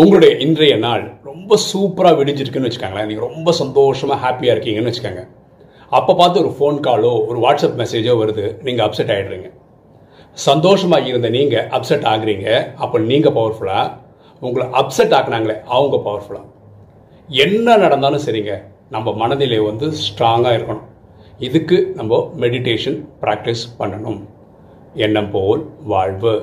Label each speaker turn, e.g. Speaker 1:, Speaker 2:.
Speaker 1: உங்களுடைய இன்றைய நாள் ரொம்ப சூப்பராக விடிஞ்சிருக்குன்னு வச்சுக்கோங்களேன். நீங்கள் ரொம்ப சந்தோஷமாக ஹாப்பியாக இருக்கீங்கன்னு வச்சுக்கோங்க. அப்போ பார்த்து ஒரு ஃபோன் காலோ ஒரு வாட்ஸ்அப் மெசேஜோ வருது நீங்கள் அப்செட் ஆகிடுறீங்க சந்தோஷமாக இருந்த நீங்கள் அப்செட் ஆகுறீங்க. அப்போ நீங்கள் பவர்ஃபுல்லாக உங்களை அப்செட் ஆக்குனாங்களே அவங்க பவர்ஃபுல்லாக என்ன நடந்தாலும் சரிங்க நம்ம மனநிலை வந்து ஸ்ட்ராங்காக இருக்கணும். இதுக்கு நம்ம மெடிடேஷன் ப்ராக்டிஸ் பண்ணணும். எண்ணம் போல் வாழ்வு.